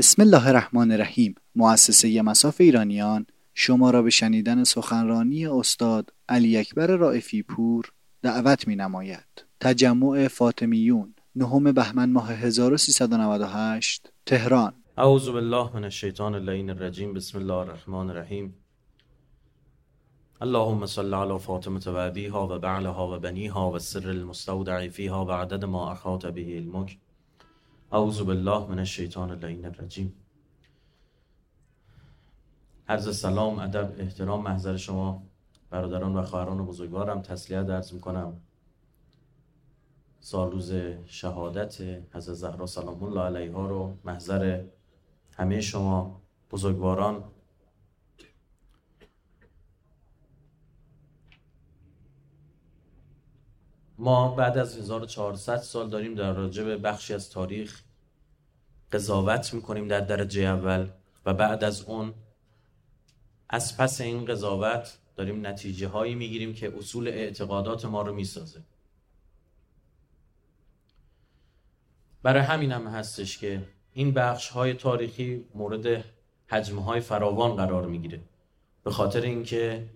بسم الله الرحمن الرحیم مؤسسه مساف ایرانیان شما را به شنیدن سخنرانی استاد علی اکبر رائفی پور دعوت می نماید. تجمع فاطمیون نهم بهمن ماه 1398 تهران. اعوذ بالله من الشیطان اللعین الرجیم. بسم الله الرحمن الرحیم. اللهم صل على فاطمة و و بعلها و بنیها و سر المستودع فیها و ما احاط به علمک. اعوذ بالله من الشیطان اللعین الرجیم. عرض سلام ادب احترام محضر شما برادران و خواهران و بزرگوارم. تسلیت درز می‌کنم. سال روز شهادت حضرت زهرا سلام الله علیها رو محضر همه شما بزرگواران ما بعد از 1400 سال داریم در راجع به بخشی از تاریخ قضاوت می‌کنیم در درجه اول و بعد از اون از پس این قضاوت داریم نتیجه هایی می‌گیریم که اصول اعتقادات ما رو می‌سازه. برای همین هم هستش که این بخش های تاریخی مورد حجمه های فراوان قرار می‌گیره به خاطر اینکه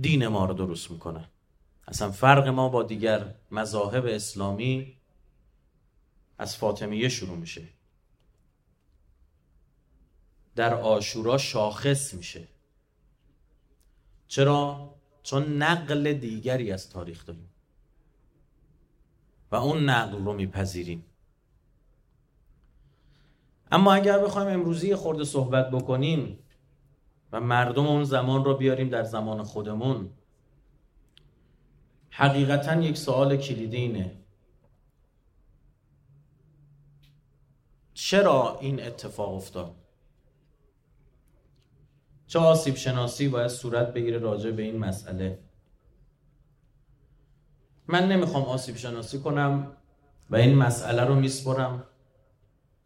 دین ما رو درست می‌کنه. اصلا فرق ما با دیگر مذاهب اسلامی از فاطمیه شروع میشه. در آشورا شاخص میشه. چرا؟ چون نقل دیگری از تاریخ داریم. و اون نقل رو میپذیریم. اما اگر بخوایم امروزی خورده صحبت بکنیم و مردم اون زمان رو بیاریم در زمان خودمون حقیقتا یک سوال کلیدی اینه. چرا این اتفاق افتاد؟ چه آسیب شناسی باید صورت بگیره راجع به این مسئله؟ من نمی‌خوام آسیب شناسی کنم و این مسئله رو میسپرم.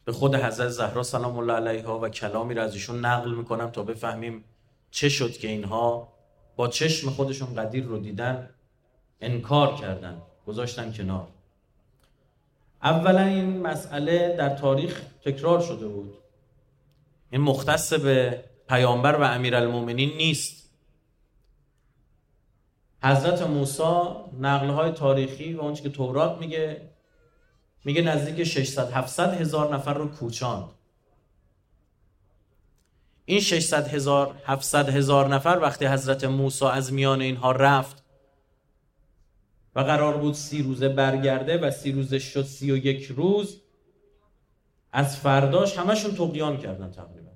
به خود حضرت زهرا سلام الله علیها و کلامی رو از ایشون نقل می‌کنم تا بفهمیم چه شد که اینها با چشم خودشون قدیر رو دیدن. انکار کردن گذاشتن کنار. اولا این مسئله در تاریخ تکرار شده بود. این مختص به پیامبر و امیرالمومنین نیست. حضرت موسی نقل های تاریخی و اونچه که تورات میگه میگه نزدیک 600 700 هزار نفر رو کوچاند. این 600 هزار 700 هزار نفر وقتی حضرت موسی از میان اینها رفت و قرار بود سی روزه برگرده و سی روزه شد سی و یک روز از فرداش همشون تقیان کردن تقریبا.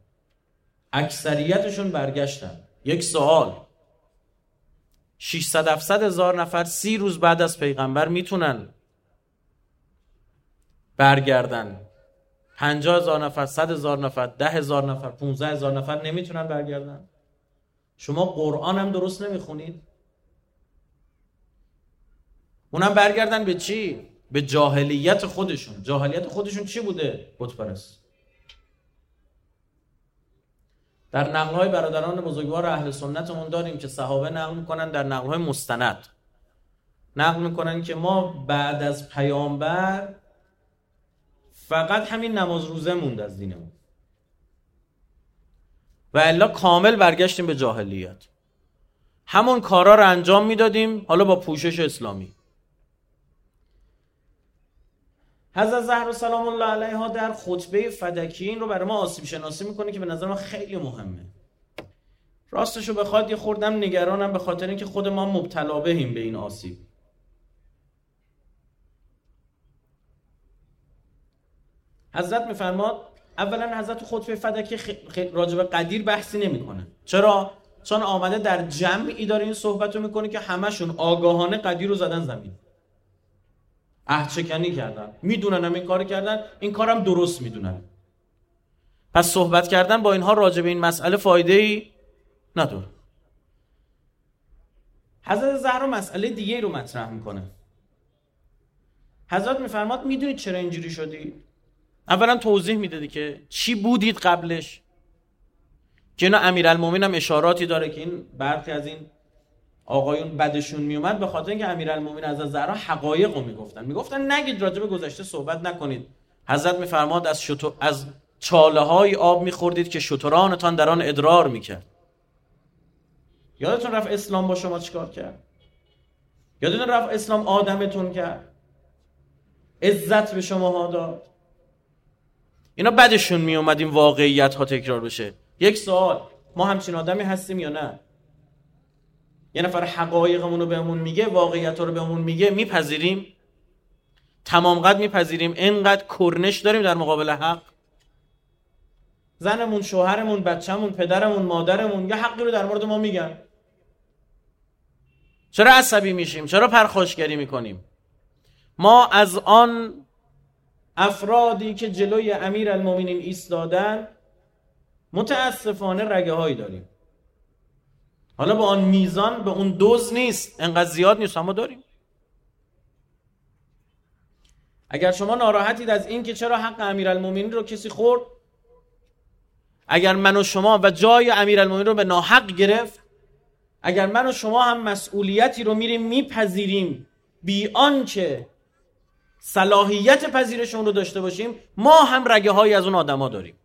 اکثریتشون برگشتن. یک سوال. 600 700 هزار نفر سی روز بعد از پیغمبر می‌تونن برگردن؟ 50 هزار نفر 100 هزار نفر 10 هزار نفر 15 هزار نفر نمی‌تونن برگردن؟ شما قرآن هم درست نمی‌خونید؟ اونم برگردن به چی؟ به جاهلیت خودشون. جاهلیت خودشون چی بوده؟ بتپرست در نقل های برادران بزرگوار اهل سنتمون داریم که صحابه نقل می‌کنن در نقل های مستند. نقل می‌کنن که ما بعد از پیامبر فقط همین نماز روزه موند از دینمون. و الا کامل برگشتیم به جاهلیت. همون کارا رو انجام می‌دادیم حالا با پوشش اسلامی. حضرت زهرا سلام الله علیها در خطبه فدکی. این رو برای ما آسیب شناسی می‌کنه که به نظر ما خیلی مهمه. راستش رو بخواد یه خوردم نگرانم به خاطر اینکه خود ما مبتلا بهیم به این آسیب. حضرت میفرماد اولا حضرت خطبه فدکی راجب قدیر بحثی نمی‌کنه. چرا؟ چون آمده در جمعی داره این صحبت رو می‌کنه که همشون آگاهانه قدیر رو زدن زمین. عهد کردن. می‌دونن هم این کار کردن. این کارم درست می‌دونن. پس صحبت کردن با اینها راجع به این مسئله فایده ای نداره. حضرت زهرا مسئله دیگه رو مطرح می‌کنه. حضرت میفرماد می‌دونید چرا اینجوری شدی؟ اولا توضیح می‌دادی که چی بودید قبلش. که اینا امیرالمومنین هم اشاراتی داره که این برخی از این آقایون بدشون میومد به خاطر اینکه امیرالمومنین از زهرا حقایق رو می‌گفتن. می‌گفتن نگید راجع به گذشته صحبت نکنید. حضرت میفرماد از شتو... از چاله های آب میخوردید که شترانتان در آن ادرار می‌کرد. یادتون رفت اسلام با شما چیکار کرد؟ یادتون رفت اسلام آدمتون کرد؟ عزت به شما داد؟ اینا بدشون می اومد این واقعیت ها تکرار بشه. یک سوال ما همچین آدمی هستیم یا نه؟ یه نفر حقایقمون رو بهمون میگه واقعیت رو بهمون میگه میپذیریم. تمام قد میپذیریم. اینقدر کرنش داریم در مقابل حق. زنمون شوهرمون بچهمون پدرمون مادرمون یه حقی رو در مورد ما میگن. چرا عصبی میشیم؟ چرا پرخاشگری می‌کنیم؟ ما از آن افرادی که جلوی امیر المومنین ایستادن متاسفانه رگه هایی داریم. حالا با آن میزان به اون دوز نیست. انقدر زیاد نیست. اما داریم. اگر شما ناراحتید از این که چرا حق امیرالمومنین رو کسی خورد اگر من و شما و جای امیرالمومنین رو به ناحق گرفت اگر من و شما هم مسئولیتی رو میریم میپذیریم بی آنکه صلاحیت پذیرش اون رو داشته باشیم ما هم رگه های از اون آدما داریم.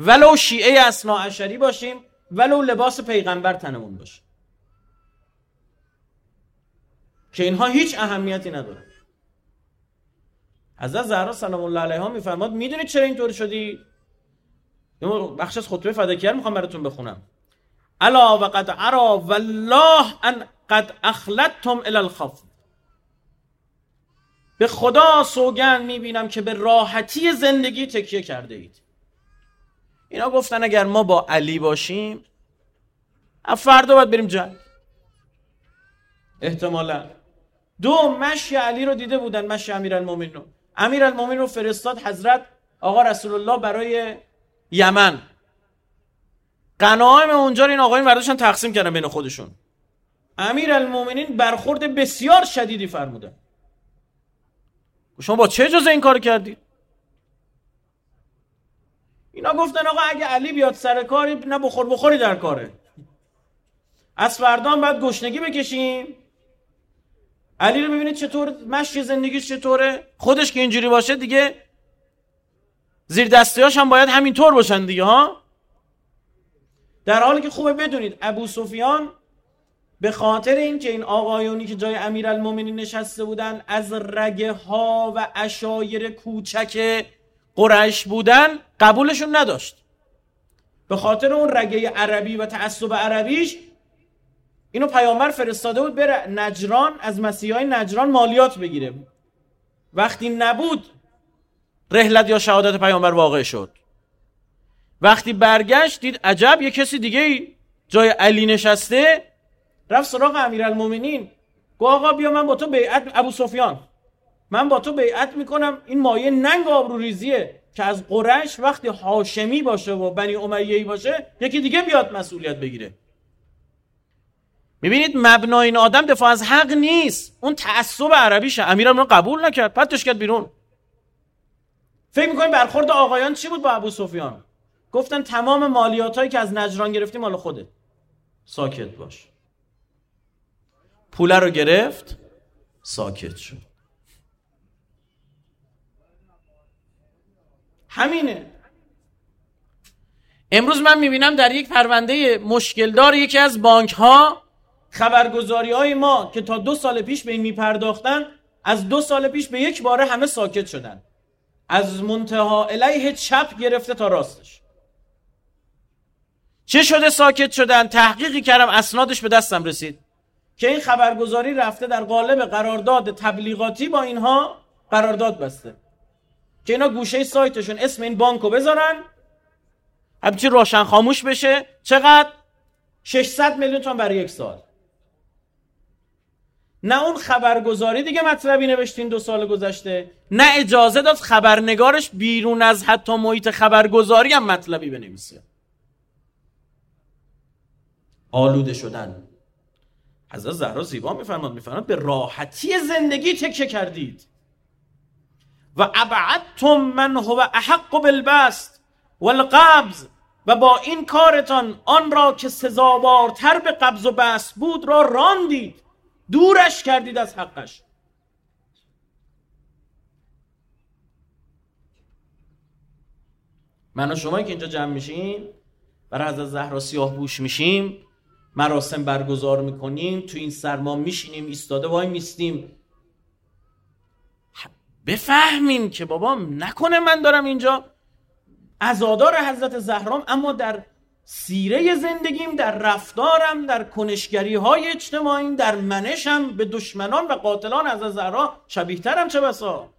ولو شیعه اسنا عشری باشیم ولو لباس پیغمبر تنمون باشه. که اینها هیچ اهمیتی نداره از زهرا سلام الله علیها میفرماد می‌دونید چرا اینطور شدی؟ بخش از خطبه فداکیار می‌خوام براتون بخونم. الا و قد عرا والله ان قد اخلتم الى الخف به خدا سوگن می‌بینم که به راحتی زندگی تکیه کرده اید. اینا گفتن اگر ما با علی باشیم فردا باید بریم جنگ. احتمالا. دو مشی علی رو دیده بودن مشی امیر المومین رو. امیر المومین رو فرستاد حضرت آقا رسول الله برای یمن. قنایم اونجا رو این آقایون برداشتن تقسیم کردن بین خودشون. امیر المومنین برخورد بسیار شدیدی فرمودن. شما با چه اجازه این کار کردید اینا گفتن آقا اگه علی بیاد سر کاری نه بخور بخوری در کاره. از فردا باید گشنگی بکشیم. علی رو ببینید چطور مشی زندگیش چطوره؟ خودش که اینجوری باشه دیگه زیر دستیاش هم باید همینطور باشن دیگه ها؟ در حالی که خوبه بدونید ابو سفیان به خاطر اینکه این آقایونی که جای امیرالمومنین نشسته بودن از رگه ها و اشایر کوچک قریش بودن قبولشون نداشت. به خاطر اون رگه عربی و تعصب عربیش اینو پیامبر فرستاده بود بره نجران از مسیحای نجران مالیات بگیره. وقتی نبود رحلت یا شهادت پیامبر واقع شد. وقتی برگشت دید عجب یه کسی دیگه جای علی نشسته رفت سراغ امیرالمومنین. گو آقا بیا من با تو بیعت ابو سفیان. من با تو بیعت می‌کنم. این مایه ننگ آبرو ریزیه که از قرش وقتی هاشمی باشه و بنی امیهی باشه یکی دیگه بیاد مسئولیت بگیره. می‌بینید مبنای این آدم دفاع از حق نیست. اون تعصب عربیشه. امیرم رو قبول نکرد. پتش کرد بیرون. فکر می‌کنید برخورد آقایان چی بود با ابو سفیان؟ گفتن تمام مالیات هایی که از نجران گرفتیم مال خوده ساکت باش. پوله رو گرفت. ساکت شد. همینه. امروز من می‌بینم در یک پرونده مشکلدار یکی از بانک ها خبرگزاری های ما که تا دو سال پیش به این میپرداختن از دو سال پیش به یک باره همه ساکت شدن. از منتها علیه چپ گرفته تا راستش. چه شده ساکت شدن؟ تحقیقی کردم اسنادش به دستم رسید. که این خبرگزاری رفته در قالب قرارداد تبلیغاتی با اینها قرارداد بسته. که اینا گوشه سایتشون اسم این بانکو بذارن. همچی روشن خاموش بشه. چقدر؟ 600 میلیون تومان برای یک سال. نه اون خبرگزاری دیگه مطلبی نوشتین دو سال گذشته نه اجازه داد خبرنگارش بیرون از حتی محیط خبرگزاری هم مطلبی بنویسه. آلوده شدن. حضرت زهرا زیبا میفرماد میفرماد به راحتی زندگی تکه کردید. و ابعدتم من هو احق بالبست والقبض و با این کارتان آن را که سزاوارتر به قبض و بست بود را راندید. دورش کردید از حقش. من و شما که اینجا جمع میشیم برای حضرت زهرا سیاه بوش میشیم مراسم برگزار می‌کنیم تو این سرما میشینیم ایستاده وای میستیم. بفهمیم که بابا نکنه من دارم اینجا. ازادار حضرت زهرام اما در سیره زندگیم در رفتارم در کنشگری های اجتماعیم در منشم به دشمنان و قاتلان از زهرا شبیه ترم چه بسا؟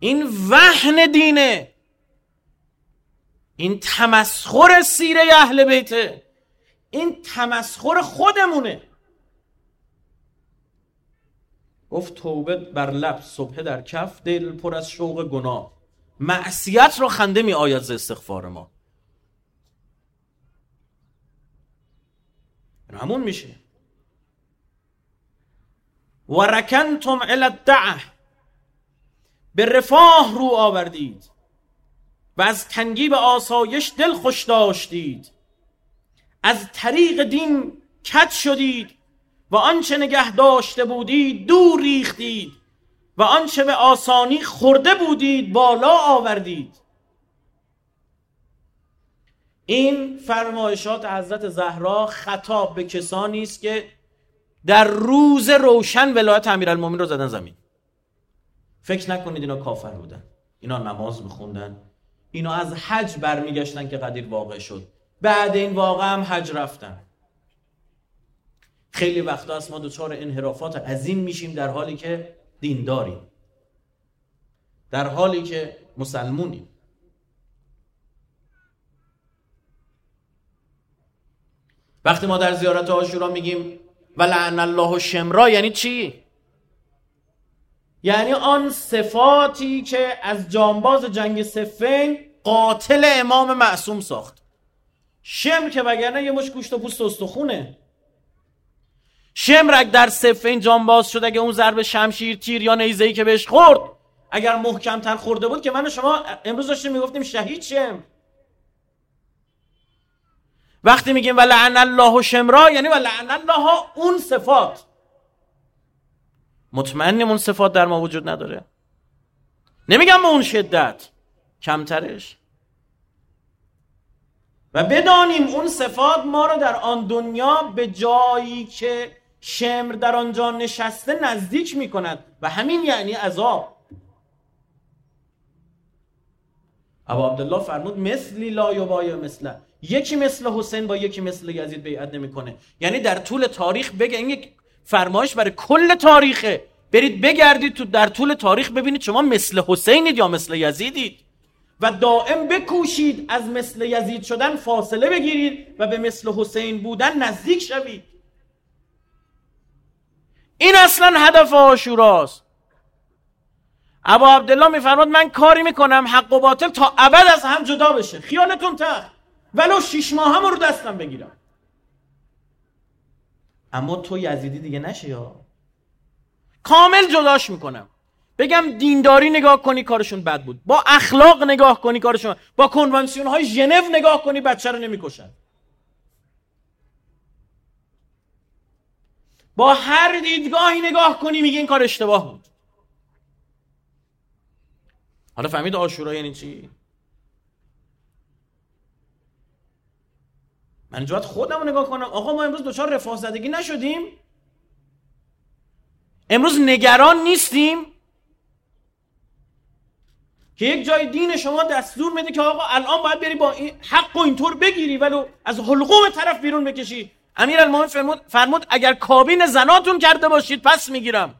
این وحن دینه. این تمسخر سیره اهل بیته این تمسخر خودمونه. گفت توبه بر لب صبح در کف دل پر از شوق گناه. معصیت را خنده می آید ز استغفار ما. همون میشه. و رکنتم الدعه. به رفاه رو آوردید. و از تنگی به آسایش دل خوش داشتید. از طریق دین کت شدید. و آنچه نگه داشته بودید دور ریختید. و آنچه به آسانی خورده بودید بالا آوردید. این فرمایشات حضرت زهرا خطاب به کسانی است که در روز روشن ولایت امیرالمومنین رو زدن زمین. فکر نکنید اینا کافر بودن. اینا نماز میخوندن. اینا از حج برمیگشتن که قدیر واقع شد. بعد این واقع هم حج رفتن. خیلی وقتا از ما دچار انحرافات عظیم میشیم در حالی که دینداریم. در حالی که مسلمونیم. وقتی ما در زیارت آشورا میگیم و لعن الله شمرا یعنی چی؟ یعنی آن صفاتی که از جانباز جنگ سفین قاتل امام معصوم ساخت. شمر که وگرنه یه مش گوشت و پوست استخونه. شمرک در سفین جانباز شد. اگه اون ضرب شمشیر تیر یا نیزهی که بهش خورد اگر محکمتر خورده بود که من و شما امروز داشتیم می‌گفتیم شهید شم. وقتی میگیم و لعن الله و شمرا یعنی و لعن الله اون صفات. مطمئنیم اون صفات در ما وجود نداره. نمیگم به اون شدت. کمترش. و بدانیم اون صفات ما رو در آن دنیا به جایی که شمر در آنجا نشسته نزدیک می کند و همین یعنی عذاب. ابا عبدالله فرمود مثلی لا یبای مثل. یکی مثل حسین با یکی مثل یزید بیعت نمی‌کنه. یعنی در طول تاریخ بگه این یک فرمایش برای کل تاریخه. برید بگردید تو در طول تاریخ ببینید شما مثل حسینید یا مثل یزیدید. و دائم بکوشید از مثل یزید شدن فاصله بگیرید و به مثل حسین بودن نزدیک شوید. این اصلا هدف آشوراست. ابا عبدالله میفرماد من کاری می‌کنم حق و باطل تا ابد از هم جدا بشه. خیالتون تخت ولو شیش ماه هم رو دستم بگیرم. اما تو یزیدی دیگه نشه یا کامل جداش می‌کنم. بگم دینداری نگاه کنی کارشون بد بود. با اخلاق نگاه کنی کارشون. با کنوانسیون های ژنو نگاه کنی بچه رو نمی‌کشن. با هر دیدگاهی نگاه کنی میگه این کار اشتباه بود. حالا فهمید آشورا یعنی چی؟ من اینجا خودم رو نگاه کنم. آقا ما امروز دچار رفاه زدگی نشدیم. امروز نگران نیستیم. که یک جای دین شما دستور میده که آقا الان باید بری با این حق و اینطور بگیری ولو از حلقوم طرف بیرون بکشی. امیر المومن فرمود, فرمود اگر کابین زناتون کرده باشید پس می‌گیرم.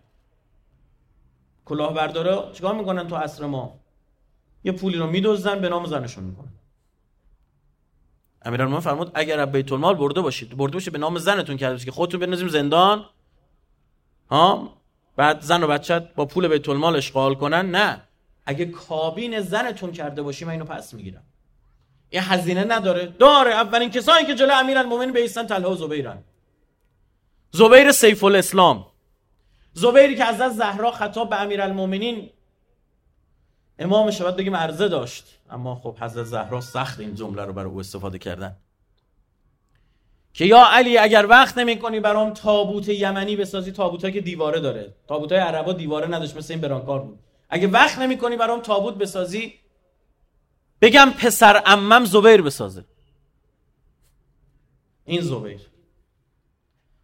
کلاهبردارا چیکار می‌کنن تو عصر ما؟ یه پولی رو میدوزن به نام زنشون می‌کنن. امیرالمومنین فرمود اگر بیت المال برده باشید برده باشید به نام زنتون کرده باشید که خودتون بنازیم زندان ها؟ بعد زن و بچت با پول بیت المال اشغال کنن نه. اگه کابین زنتون کرده باشی من اینو پس می‌گیرم. یه هزینه نداره. داره. اولین کسایی که جلو امیرالمومنین بیستن طلحه و زبیرن. زبیر سیف الاسلام. زبیری که از زهرا خطاب به امیرالمومنین. امام شبت بگیم عرضه داشت. اما خب حضرت زهرا سخت این جمله رو برای او استفاده کردن. که یا علی اگر وقت نمی کنی برام تابوت یمنی بسازی تابوت که دیواره داره. تابوت های عربا دیواره نداشت مثل این برانکار بود. اگه وقت نمی کنی برام تابوت بسازی بگم پسر امم زبیر بسازه. این زبیر.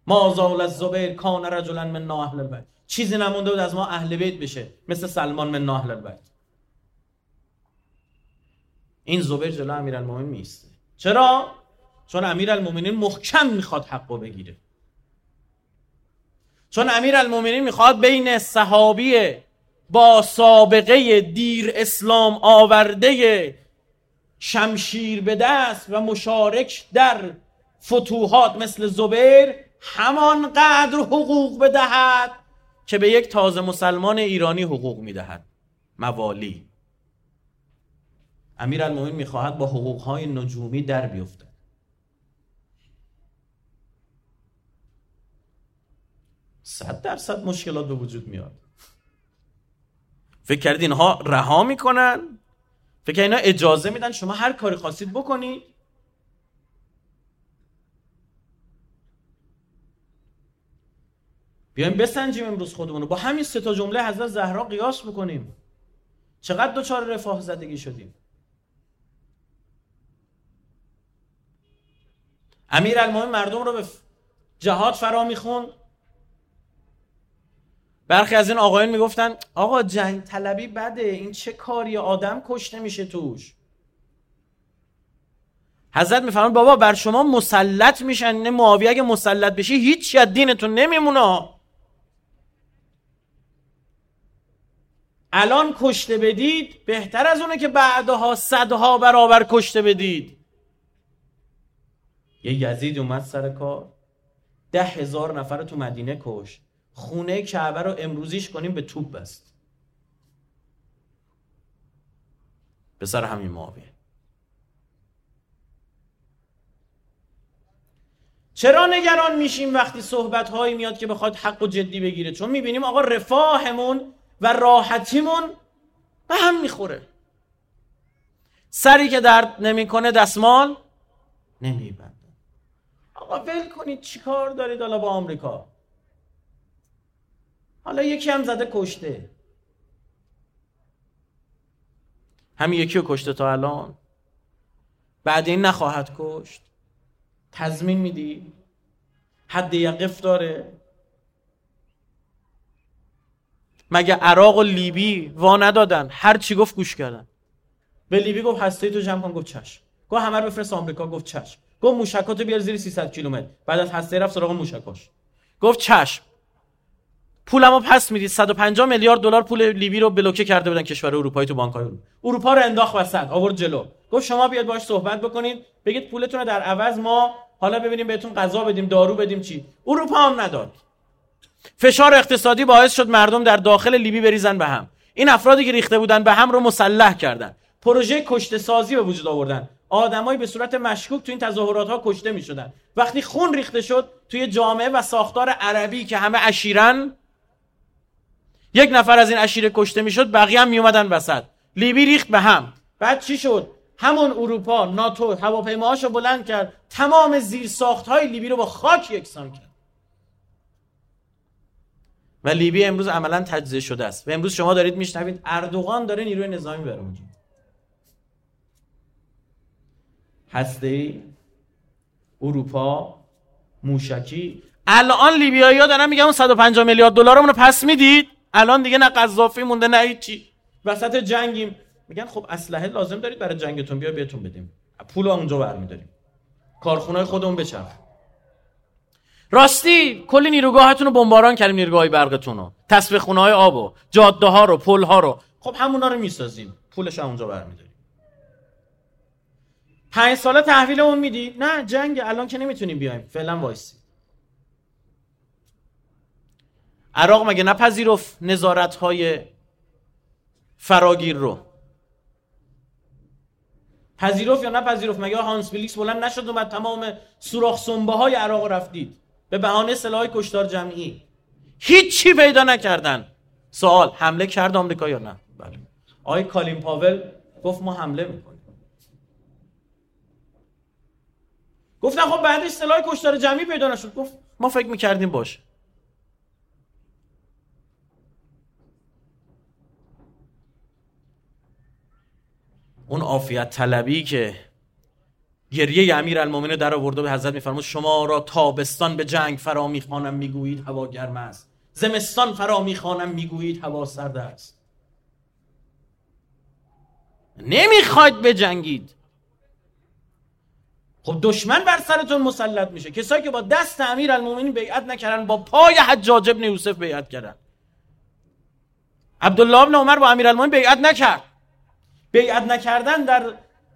ما زال از زبیر کان رجلا من اهل البیت. چیزی نمونده بود از ما اهل بیت بشه. مثل سلمان من اهل البیت. این زبیر جلو امیرالمومنین میسته چرا؟ چون امیرالمومنین محکم می‌خواد حقو بگیره. چون امیرالمومنین می‌خواد بین صحابی با سابقه دیر اسلام آورده شمشیر به دست و مشارک در فتوحات مثل زبیر همان قدر حقوق بدهد که به یک تازه مسلمان ایرانی حقوق می‌دهد. موالی. امیر المومین می‌خواهد با حقوقهای نجومی در بیفته صد درصد مشکلات به وجود میاد. فکر کردین اینها رها می‌کنن؟ فکر اینا اجازه میدن شما هر کاری خواستید بکنید بیایم بسنجیم امروز خودمون رو با همین سه تا جمله حضرت زهرا قیاس بکنیم. چقدر دوچار رفاه زدگی شدیم؟ امیر المومن مردم رو به جهاد فرا میخون برخی از این آقایان می‌گفتن آقا جنگ طلبی بده این چه کاری؟ آدم کشته میشه توش. حضرت میفرمان بابا بر شما مسلط میشن نه معاویه اگه مسلط بشی هیچ از دینتون نمیمونه. الان کشته بدید بهتر از اونه که بعدها صدها برابر کشته بدید. یه یزید اومد سر کار ده هزار نفر تو مدینه کش خونه کعبه رو امروزیش کنیم به توپ بست. به سر همین معاویه. چرا نگران میشیم وقتی صحبت هایی میاد که بخواد حق و جدی بگیره؟ چون می‌بینیم آقا رفاهمون و راحتیمون به هم می‌خوره. سری که درد نمی‌کنه دستمال نمیبنده آقا ول کنید چیکار دارید حالا با آمریکا؟ حالا یکی هم زده کشته. همین یکی رو کشته تا الان؟ بعد این نخواهد کشت. تضمین میدی؟ حد یقف داره. مگه عراق و لیبی وا ندادن؟ هر چی گفت گوش کردن. به لیبی گفت هسته تو جمع کن گفت چشم. گفت همه رو بفرست آمریکا گفت چشم. گفت موشکاتو بیار زیر 300 کیلومتر. بعد از هسته رفت سراغ موشکاش. گفت چشم. پولمو پس می‌دید. 150 میلیارد دلار پول لیبی رو بلوکه کرده بودن کشور اروپایی تو بانک‌های اروپا. اروپا رو انداخت وسط آورد جلو. گفت شما بیاد باش صحبت بکنید بگید پولتون رو در عوض ما حالا ببینیم بهتون غذا بدیم دارو بدیم چی. اروپا هم نداد. فشار اقتصادی باعث شد مردم در داخل لیبی بریزن به هم. این افرادی که ریخته بودن به هم رو مسلح کردن. پروژه کشته سازی به وجود آوردن. آدمایی به صورت مشکوک تو این تظاهرات ها کشته می شدن وقتی خون ریخته شد توی جامعه و ساختار عربی که همه عشیرن یک نفر از این عشیره کشته می‌شد بقیه هم میومدن وسط. لیبی ریخت به هم. بعد چی شد؟ همون اروپا ناتو هواپیماهاشو بلند کرد. تمام زیر ساخت های لیبی رو با خاک یکسان کرد. و لیبی امروز عملا تجزیه شده است. و امروز شما دارید میشنوید اردوغان داره نیروی نظامی بره اونجا. هسته اروپا موشکی. الان لیبیایی ها دارن میگن اون 150 میلیارد دلارمون رو پس می‌دید؟ الان دیگه نه قذافی مونده نه هیچی. وسط جنگیم. میگن خب اسلحه لازم دارید برای جنگتون بیا بهتون بدیم. پول اونجا برمیداریم. کارخونه خودمون بچرخ. راستی کلی نیروگاهتون رو بمباران کردیم نیروگاه برقتون رو تصفیه خونه های آب جاده ها رو پل ها رو. خب همونا رو می‌سازیم. پولش هم اونجا برمیداریم. پنج ساله تحویل اون میدی؟ نه جنگ الان که نمی‌تونیم بیایم. فعلا وایسی. عراق مگه نپذیرفت نظارت های فراگیر رو؟ پذیرفت یا نپذیرفت؟ مگه هانس بلیکس بلند نشد اومد تمام سوراخ سنبه های عراق رفتید؟ به بهانه سلاح کشتار جمعی. هیچی پیدا نکردن. سوال حمله کرد آمریکا یا نه؟ بله. آقای کالین پاول گفت ما حمله می‌کنیم. گفتن خب بعدش سلاح کشتار جمعی پیدا نشد. گفت ما فکر می‌کردیم باشه. اون عافیت طلبی که گریه امیر المومنه در آورده به حضرت میفرمود شما را تابستان به جنگ فرا می‌خوانم می‌گویید هوا گرم است. زمستان فرا می‌خوانم می‌گویید هوا سرد است. نمی‌خواید بجنگید. خب دشمن بر سرتون مسلط میشه. کسایی که با دست امیر المومنین بیعت نکردن با پای حجاج ابن یوسف بیعت کردن. عبدالله ابن عمر با امیر بیعت نکرد. بیعت نکردن در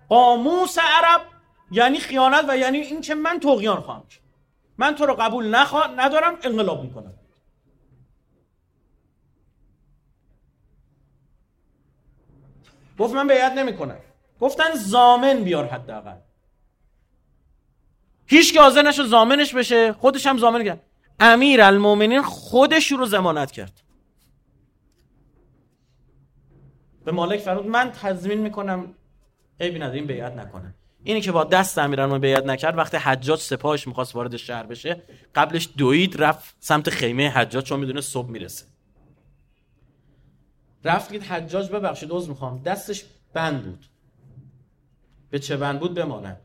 قاموس عرب یعنی خیانت و یعنی اینکه من تغیان خواهم من تو رو قبول نخوا... ندارم انقلاب می‌کنم. گفت من بیعت نمی‌کنم. گفتن زامن بیار حداقل. هیچ که حاضر نشد زامنش بشه خودش هم زامن کرد امیر المومنین خودش رو زمانت کرد. به مالک فرمود من تضمین می‌کنم. عیبی نداره این بیعت نکنه. اینی که با دست امیرالمومنین بیعت نکرد وقتی حجاج سپاهش می‌خواست وارد شهر بشه قبلش دوید رفت سمت خیمه حجاج چون می‌دونه صبح می‌رسه. رفت دید حجاج ببخشید عذر می‌خوام. دستش بند بود. به چه بند بود؟ بماند.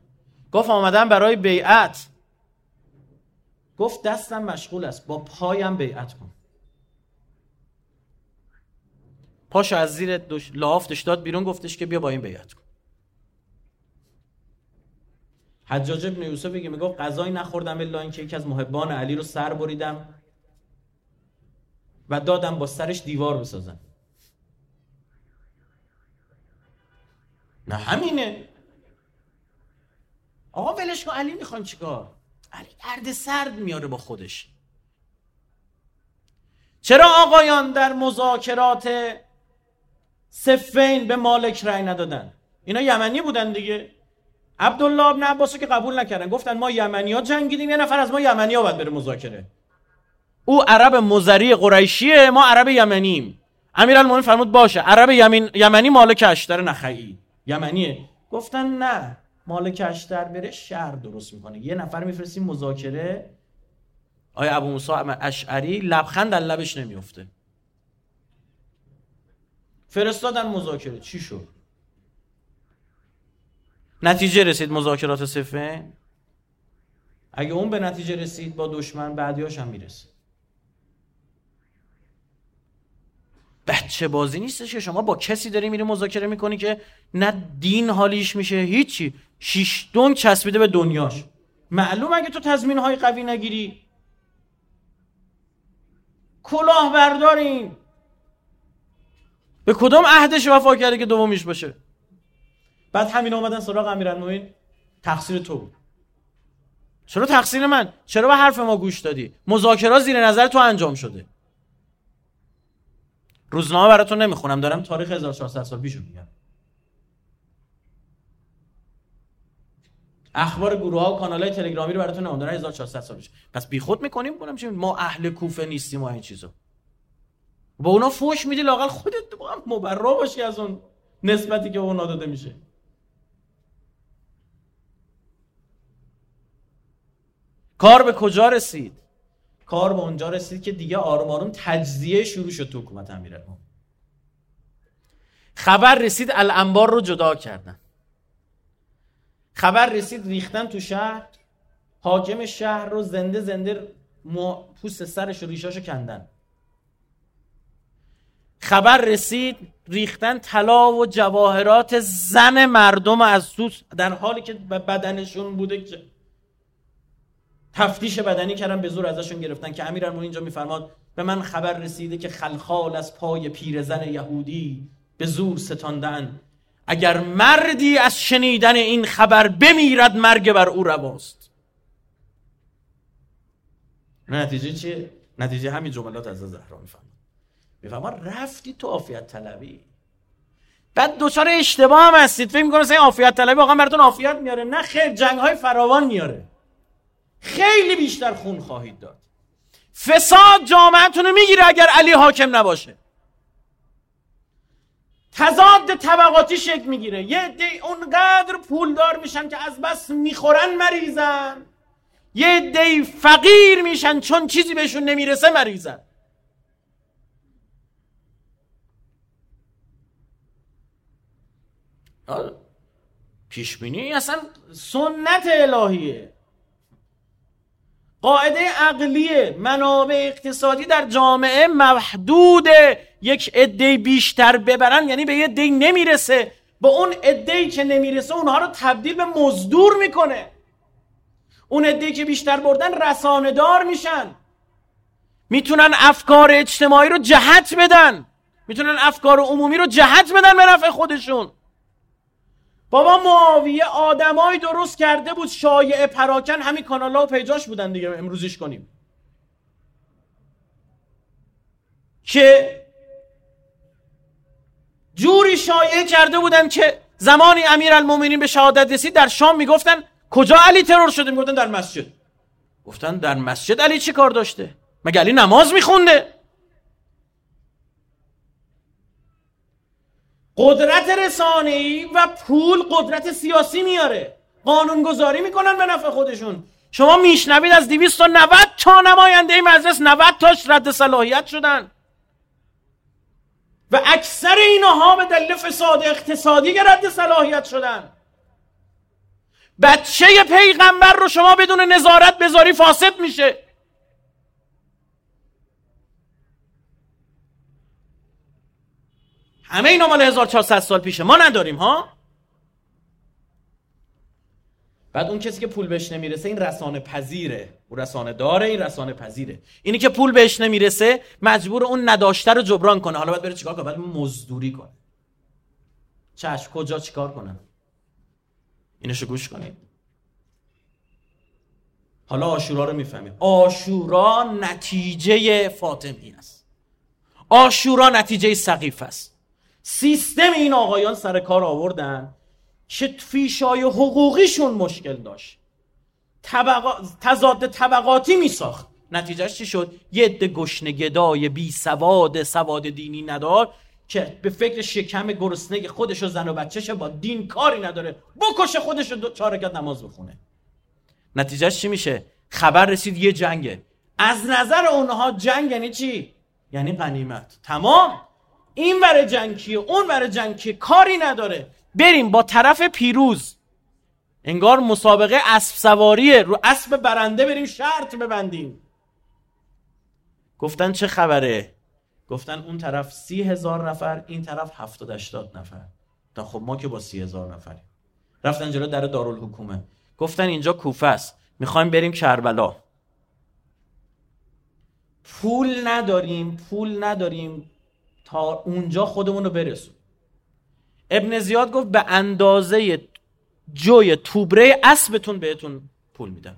گفت آمدم برای بیعت. گفت دستم مشغول است. با پایم بیعت کن. پاشو از زیر دش... لافتش داد بیرون گفتش که بیا با این بیعت کن. حجاج ابن یوسف میگه میگه غذایی نخوردم الا اینکه یکی از محبان علی رو سر بریدم و دادم با سرش دیوار بسازم. نه همینه. آقا ولش کن علی می‌خوایم چیکار؟ علی درد سرد میاره با خودش. چرا آقایان در مذاکرات سفین به مالک رأی ندادن. اینا یمنی بودن دیگه. عبدالله ابن عباس که قبول نکردن. گفتن ما یمنی ها جنگیدیم یه نفر از ما یمنی ها باید بره مذاکره. او عرب مزری قریشیه ما عرب یمنیم. امیرالمومنین فرمود باشه عرب یمن... یمنی مالک اشتر نخعی. یمنیه. گفتن نه مالک اشتر بره شهر درست می‌کنه. یه نفر میفرستیم مذاکره. آیا ابو موسی اشعری؟ لبخند در لبش نمیفته فرستادن مذاکره. چی شد؟ نتیجه رسید مذاکرات صفه اگه اون به نتیجه رسید با دشمن بعدیاش هم می‌رسه. بچه بازی نیستش که شما با کسی داری میری مذاکره می‌کنی که نه دین حالیش میشه هیچی. شیش دون چسبیده به دنیاش. معلوم اگه تو تضمین های قوی نگیری. کلاه بردارین به کدوم عهدش وفا کرده که دومیش باشه؟ بعد همین اومدن سراغ امیرالمومنین تقصیر تو بود. چرا تقصیر من؟ چرا به حرف ما گوش دادی؟ مذاکرات زیر نظر تو انجام شده. روزنامه براتون نمی‌خونم دارم تاریخ 1400 سال پیشو میگم. اخبار گروه ها و کانال های تلگرامی رو براتون نمی‌دونم 1400 سال پیش. پس بیخود می‌کنیم کنم ما اهل کوفه نیستیم و این چیزو با اونا فوش میدی لاقل خودت با هم مبرا باشی از اون نسبتی که اونا داده میشه. کار به کجا رسید؟ کار به اونجا رسید که دیگه آروم آروم تجزیه شروع شد تو حکومت امیرالمومنین خبر رسید الانبار رو جدا کردن. خبر رسید ریختن تو شهر حاکم شهر رو زنده زنده پوست سرش و ریشاشو کندن. خبر رسید ریختن طلا و جواهرات زن مردم از تو در حالی که بدنشون بوده که تفتیش بدنی کردن به زور ازشون گرفتن که امیرالمومنین اینجا میفرماد به من خبر رسیده که خلخال از پای پیرزن یهودی به زور ستاندن اگر مردی از شنیدن این خبر بمیرد مرگ بر او رواست. نتیجه چیه؟ نتیجه همین جملات از زهرا می‌فهمد می‌فهمد رفتی تو آفیت طلبی. بعد دوچار اشتباه هم هستید. فکر می‌کنم این آفیت طلبی واقعا براتون آفیت میاره. نه خیر جنگ های فراوان میاره. خیلی بیشتر خون خواهید داد. فساد جامعتون رو می‌گیره اگر علی حاکم نباشه. تضاد طبقاتی شکل می‌گیره. یه دی اونقدر پولدار میشن که از بس می‌خورن مریضن. یه دی فقیر میشن چون چیزی بهشون نمی‌رسه مریضن. پیش بینی اصلا سنت الهیه. قاعده عقلی منابع اقتصادی در جامعه محدود یک عده بیشتر ببرن یعنی به یه دی نمی‌رسه. به اون عده که نمی‌رسه اونها رو تبدیل به مزدور می‌کنه. اون عده که بیشتر بردن رسانه دار میشن. می‌تونن افکار اجتماعی رو جهت بدن. می‌تونن افکار عمومی رو جهت بدن به نفع خودشون. بابا معاویه آدمای درست کرده بود شایع پراکن همین کانال ها و پیجاش بودن دیگه امروزیش کنیم. که جوری شایعه کرده بودن که زمانی امیر المومنین به شهادت رسید در شام می‌گفتن کجا علی ترور شده؟ می‌گفتن در مسجد. گفتن در مسجد علی چی کار داشته؟ مگه علی نماز میخونده؟ قدرت رسانه‌ای و پول قدرت سیاسی میاره. قانونگذاری می‌کنن به نفع خودشون. شما میشنوید از 290 تا نماینده مجلس 90 تاش رد صلاحیت شدن. و اکثر اینها به دلیل فساد اقتصادی رد صلاحیت شدن. بچه پیغمبر رو شما بدون نظارت بذاری فاسد میشه. همه اینا مال 1400 سال پیشه. ما نداریم ها؟ بعد اون کسی که پول بهش نمی‌رسه این رسانه پذیره. او رسانه داره این رسانه پذیره. اینی که پول بهش نمی‌رسه مجبور اون نداشته رو جبران کنه. حالا باید بره چیکار کنه؟ بعد مزدوری کنه. چشم کجا چیکار کنم اینشو گوش کنید. حالا آشورا رو می‌فهمید آشورا نتیجه فاطمی است. آشورا نتیجه سقیف است. سیستم این آقایان سر کار آوردن که فیشای حقوقیشون مشکل داشت. تضاد طبقاتی می ساخت نتیجهش چی شد؟ یه عده گشنه گدای بی سواد سواد دینی ندار که به فکر شکم گرسنه خودش و زن و بچهش با دین کاری نداره. بکشه خودش رو چهار نماز بخونه. نتیجهش چی میشه؟ خبر رسید یه جنگه. از نظر اونها جنگ یعنی چی؟ یعنی غنیمت. تمام! این ور جنگ کیه اون ور جنگ کاری نداره. بریم با طرف پیروز. انگار مسابقه اسب سواریه رو اسب برنده بریم شرط ببندیم. گفتن چه خبره؟ گفتن اون طرف سی هزار نفر این طرف هفتاد اشتاد نفر. تا خب ما که با سی هزار نفریم. رفتن جلو در دارالحکومه. گفتن اینجا کوفه است. می‌خوایم بریم کربلا. پول نداریم پول نداریم. اونجا خودمون رو برسون. ابن زیاد گفت به اندازه جوی توبره اسبتون بهتون پول میدم.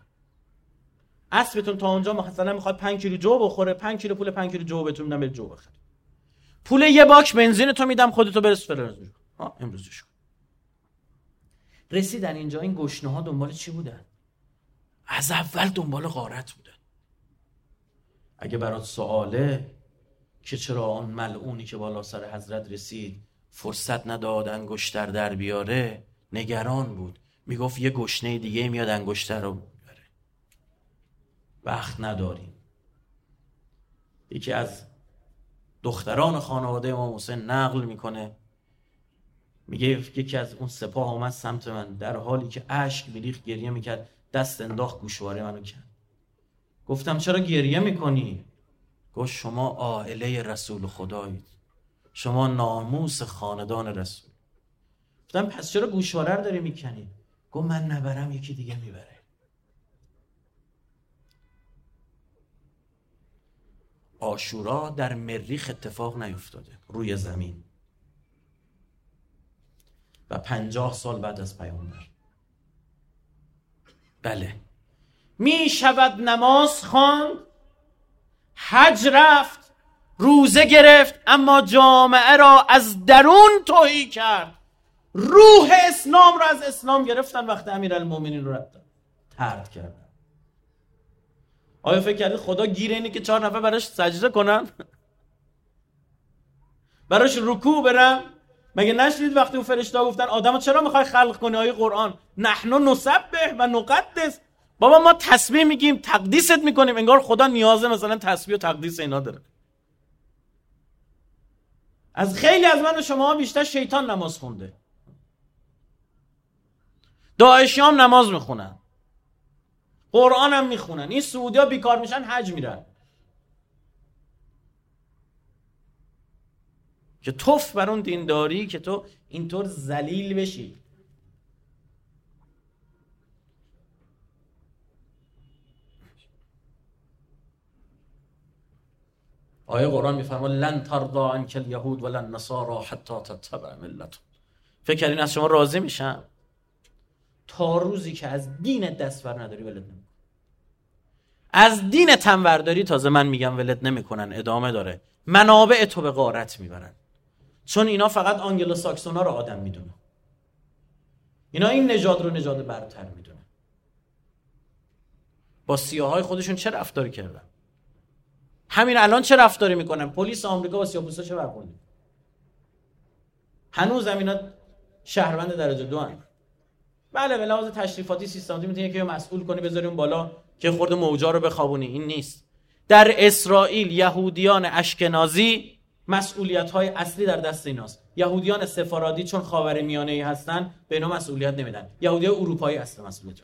اسبتون تا اونجا مثلا می‌خواد 5 کیلو جو بخوره 5 کیلو پول 5 کیلو جو بهتون میدم به جو بخری پول یه باک بنزین تو میدم خودتو برس فرنز ها امروز شو رسیدن اینجا این گشنه ها دنبال چی بودن؟ از اول دنبال غارت بودن. اگه برات سواله که چرا آن ملعونی که بالا سر حضرت رسید فرصت نداد انگشتر در بیاره؟ نگران بود. می‌گفت یه گشنه دیگه میاد انگشتر رو بیاره وقت نداریم. یکی از دختران خانواده امام حسین نقل می‌کنه. میگه یکی از اون سپاه آمد سمت من در حالی که اشک میریخت گریه می‌کرد. دست انداخت گوشواره منو کرد. گفتم چرا گریه می‌کنی؟ گفت شما عائله رسول خدایید. شما ناموس خاندان رسول. گفتم پس چرا گوشواره رو داری می‌کنی؟ گفت من نبرم یکی دیگه می‌بره. آشورا در مریخ اتفاق نیفتاده روی زمین. و پنجاه سال بعد از پیامبر. بله. می شود نماز خواند حج رفت روزه گرفت اما جامعه را از درون توهی کرد. روح اسلام را از اسلام گرفتن وقتی امیر المومنین رو رفتن ترد کردن. آیا فکر کردید خدا گیر اینه که چهار نفر براش سجده کنن؟ براش رکوع برن؟ مگه نشنید وقتی اون فرشته گفتن آدم چرا می‌خوای خلق کنی آیه قرآن؟ نحنو نسبه و نقدس. بابا ما تصمیم میگیم تقدیست می‌کنیم. انگار خدا نیازه مثلا تسبیح و تقدیس اینا داره. از خیلی از من و شما بیشتر شیطان نماز خونده. داعشی هم نماز می‌خونن. قرآن هم می‌خونن. این سعودی ها بیکار میشن حج میرن. که توف بر اون دینداری که تو اینطور زلیل بشی. آیه قرآن میفرما لن ترضا عنک الیهود ولن نصارا حتی تتبع ملت فکر کردین از شما راضی میشم؟ تا روزی که از دین دست بر نداری ولت نمیکن از دین تنورداری تازه من میگم ولت نمی‌کنن ادامه داره. منابع تو به غارت می‌برن. چون اینا فقط آنگلو ساکسونا رو آدم می‌دونه. اینا این نژاد رو نژاد برتر می‌دونه. با سیاهای خودشون چه رفتاری کردن؟ همین الان چه رفتاری می‌کنن پلیس آمریکا با سیاپوستا چه برخوردی هنوز اینا شهروند درجه دو هم. بله به لحاظ تشریفاتی سیستماتی می‌تونی که مسئول کنی بذاری اون بالا که خورده موجا رو بخوابونی. این نیست. در اسرائیل یهودیان اشکنازی مسئولیت های اصلی در دست ایناست. یهودیان سفارادی چون خاور میانه ای هستن به اینا مسئولیت نمیدن. یهودی اروپایی اصل مسئولیت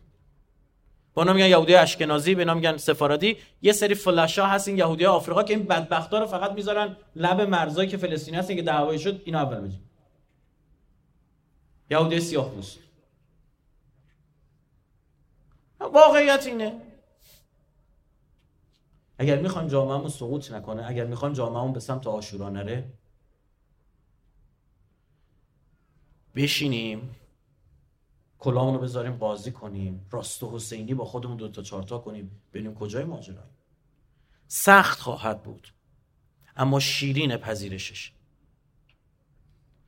با میگن یهودی اشکنازی به میگن سفارادی. یه سری فلاشا هست این یهودی آفریقا که این بدبختا رو فقط می‌ذارن لب مرزایی که فلسطین هست که دعوایی شد اینا اول بجن یهودی سیاه واقعیت اینه. اگر می‌خوایم جامعهمون سقوط نکنه اگر می‌خوایم جامعهمون به سمت آشورا نره بشینیم. کلاهمون رو بذاریم بازی کنیم. راست و حسینی با خودمون دو تا چارتا کنیم. ببینیم کجای ماجرا. سخت خواهد بود. اما شیرین پذیرشش.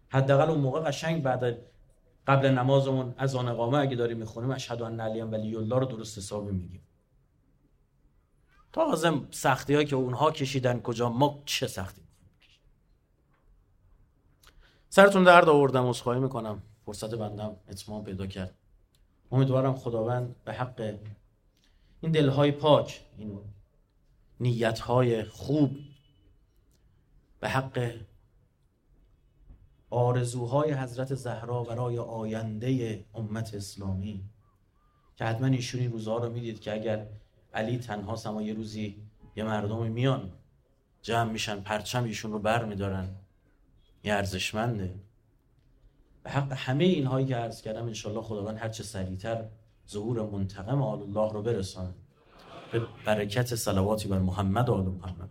حداقل اون موقع قشنگ بعد قبل نمازمون از آن اقامه اگه داریم می‌خونیم اشهد ان علی ولی الله رو درست حسابی میگیم. تازه سختی هایی که اونها کشیدن کجا ما چه سختی سرتون درد آوردم عذرخواهی می‌کنم. فرصت بندم اتمام پیدا کرد. امیدوارم خداوند به حق این دلهای پاک این نیتهای خوب به حق آرزوهای حضرت زهرا برای آینده امت اسلامی. که حتما ایشون این روزها رو می‌دید که اگر علی تنها اما یه روزی یه مردمی میان جمع میشن پرچم ایشون رو بر میدارن. یه ارزشمنده. به حق همه اینهایی که عرض کردم انشالله خداوند هرچه سریعتر ظهور منتقم آل الله رو برسانه به برکت صلواتی بر محمد و آل محمد.